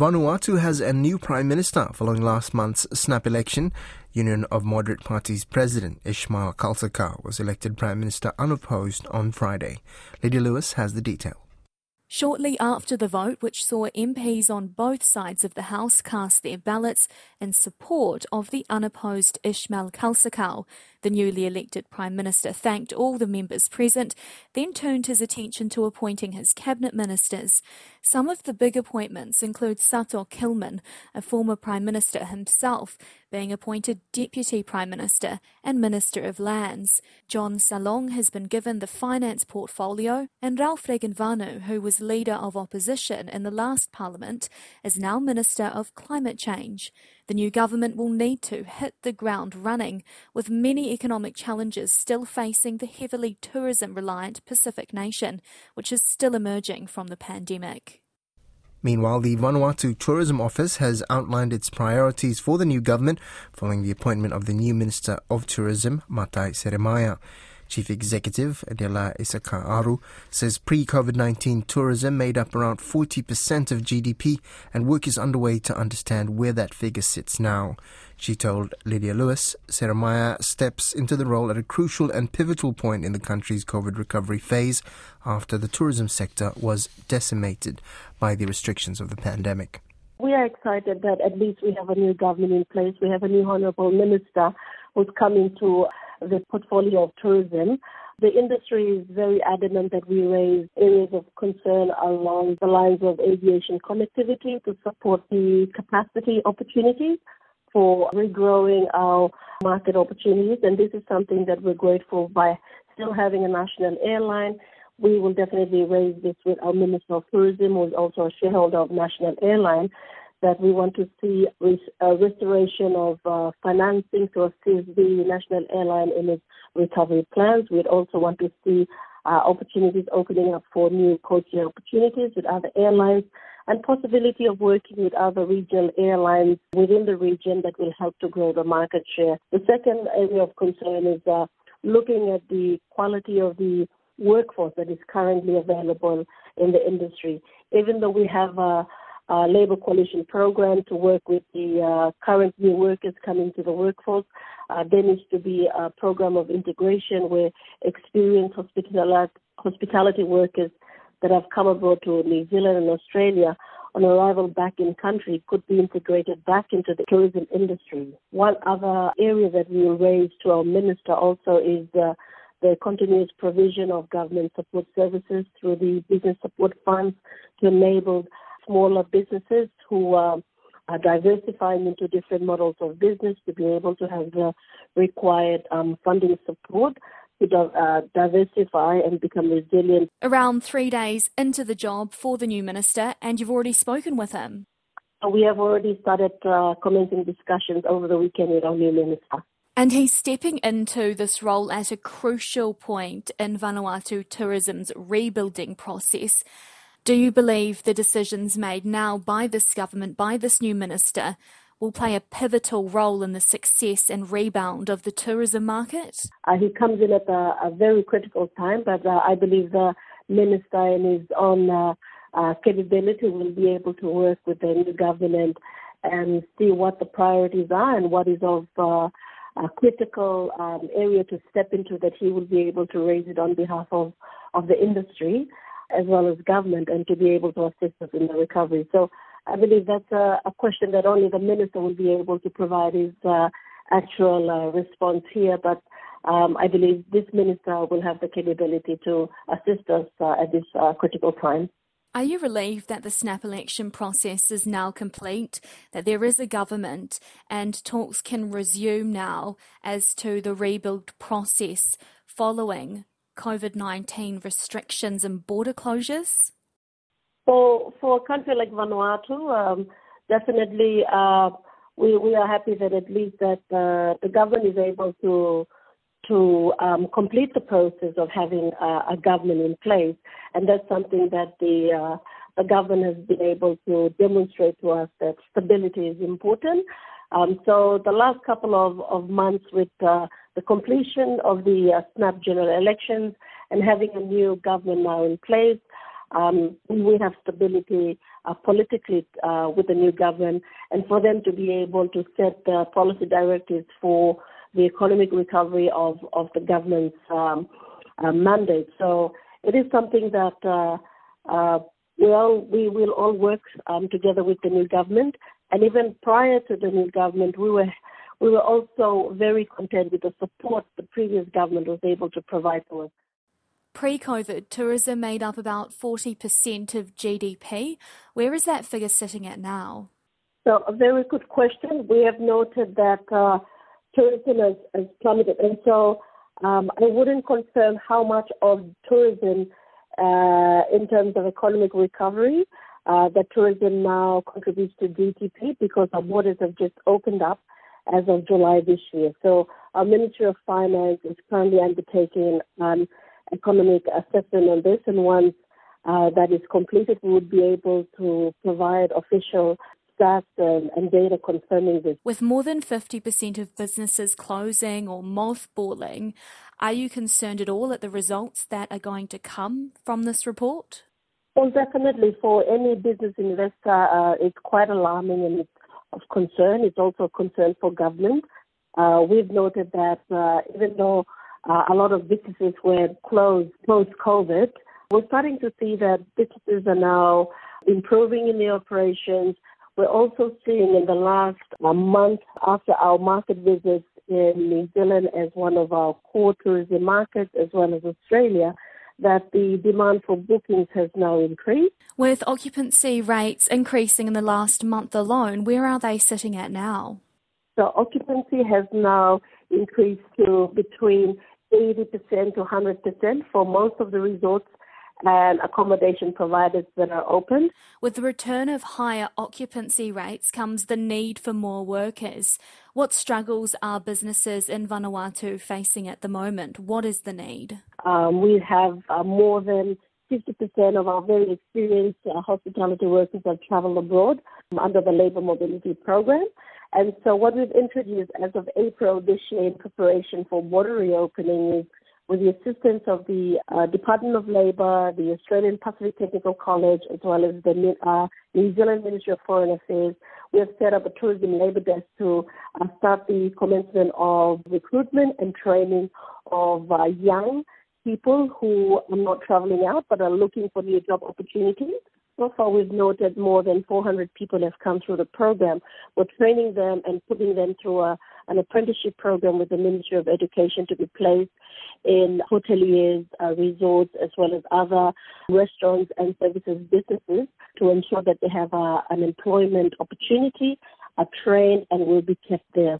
Vanuatu has a new prime minister following last month's snap election. Union of Moderate Parties president Ishmael Kalsakau was elected prime minister unopposed on Friday. Lydia Lewis has the detail. Shortly after the vote, which saw MPs on both sides of the House cast their ballots in support of the unopposed Ishmael Kalsakau, the newly elected Prime Minister thanked all the members present, then turned his attention to appointing his cabinet ministers. Some of the big appointments include Sato Kilman, a former Prime Minister himself, being appointed Deputy Prime Minister and Minister of Lands. John Salong has been given the finance portfolio, and Ralph Regenvanu, who was Leader of Opposition in the last Parliament, is now Minister of Climate Change. The new government will need to hit the ground running, with many economic challenges still facing the heavily tourism reliant Pacific nation, which is still emerging from the pandemic. Meanwhile, the Vanuatu Tourism Office has outlined its priorities for the new government following the appointment of the new Minister of Tourism, Matai Seremaiah. Chief Executive Adela Issachar Aru says pre COVID 19 tourism made up around 40% of GDP and work is underway to understand where that figure sits now. She told Lydia Lewis Seremaiah steps into the role at a crucial and pivotal point in the country's COVID recovery phase after the tourism sector was decimated by the restrictions of the pandemic. We are excited that at least we have a new government in place. We have a new honorable minister who's coming to the portfolio of tourism. The industry is very adamant that we raise areas of concern along the lines of aviation connectivity to support the capacity opportunities for regrowing our market opportunities. And this is something that we're grateful by still having a national airline. We will definitely raise this with our Minister of Tourism, who is also a shareholder of National Airline, that we want to see a restoration of uh, financing to assist the national airline in its recovery plans. We'd also want to see uh, opportunities opening up for new coaching opportunities with other airlines and possibility of working with other regional airlines within the region that will help to grow the market share. The second area of concern is uh, looking at the quality of the workforce that is currently available in the industry. Even though we have a uh, labor coalition program to work with the uh, current new workers coming to the workforce. Uh, there needs to be a program of integration where experienced hospitality, hospitality workers that have come abroad to New Zealand and Australia on arrival back in country could be integrated back into the tourism industry. One other area that we will raise to our minister also is uh, the continuous provision of government support services through the business support funds to enable smaller businesses who uh, are diversifying into different models of business to be able to have the required um, funding support to uh, diversify and become resilient. Around three days into the job for the new minister, and you've already spoken with him. We have already started uh, commencing discussions over the weekend with our new minister. And he's stepping into this role at a crucial point in Vanuatu tourism's rebuilding process. Do you believe the decisions made now by this government, by this new minister, will play a pivotal role in the success and rebound of the tourism market? Uh, he comes in at a, a very critical time, but uh, I believe the minister and his own uh, uh, capability will be able to work with the new government and see what the priorities are and what is of uh, a critical um, area to step into that he will be able to raise it on behalf of, of the industry as well as government and to be able to assist us in the recovery. So I believe that's a, a question that only the minister will be able to provide his uh, actual uh, response here. But um, I believe this minister will have the capability to assist us uh, at this uh, critical time. Are you relieved that the snap election process is now complete, that there is a government and talks can resume now as to the rebuild process following COVID 19 restrictions and border closures? For, for a country like Vanuatu, um, definitely uh, we, we are happy that at least that uh, the government is able to to um, complete the process of having a, government in place, and that's something that the uh, the government has been able to demonstrate to us that stability is important. Um, so the last couple of, of months with uh, the completion of the uh, snap general elections and having a new government now in place, um, we have stability uh, politically uh, with the new government, and for them to be able to set the policy directives for the economic recovery of, of the government's um, uh, mandate. So it is something that uh, we all we will all work um, together with the new government, and even prior to the new government, we were we were also very content with the support the previous government was able to provide to us. Pre COVID, tourism made up about 40% of GDP. Where is that figure sitting at now? So, a very good question. We have noted that uh, tourism has, has, plummeted. And so, um, I wouldn't confirm how much of tourism, uh, in terms of economic recovery, uh, that tourism now contributes to GDP because our borders have just opened up as of July this year. So, our Ministry of Finance is currently undertaking an economic assessment on this, and once uh, that is completed, we would be able to provide official stats and, and data confirming this. With more than 50% of businesses closing or mothballing, are you concerned at all at the results that are going to come from this report? Well, definitely. For any business investor, uh, it's quite alarming and it's of concern. It's also a concern for government. Uh, we've noted that uh, even though uh, a lot of businesses were closed post COVID. We're starting to see that businesses are now improving in their operations. We're also seeing in the last uh, month after our market visits in New Zealand as one of our core tourism markets, as well as Australia, that the demand for bookings has now increased. With occupancy rates increasing in the last month alone, where are they sitting at now? So occupancy has now increased to between 80% to 100% for most of the resorts and accommodation providers that are open. With the return of higher occupancy rates comes the need for more workers. What struggles are businesses in Vanuatu facing at the moment? What is the need? Um, we have uh, more than 50% of our very experienced uh, hospitality workers have traveled abroad under the Labour Mobility Program. And so what we've introduced as of April this year in preparation for border reopening is with the assistance of the uh, Department of Labour, the Australian Pacific Technical College, as well as the uh, New Zealand Ministry of Foreign Affairs, we have set up a tourism labour desk to uh, start the commencement of recruitment and training of uh, young people who are not travelling out but are looking for new job opportunities. So far, we've noted more than 400 people have come through the program. We're training them and putting them through a, an apprenticeship program with the Ministry of Education to be placed in hoteliers, uh, resorts, as well as other restaurants and services businesses to ensure that they have uh, an employment opportunity, are trained, and will be kept there.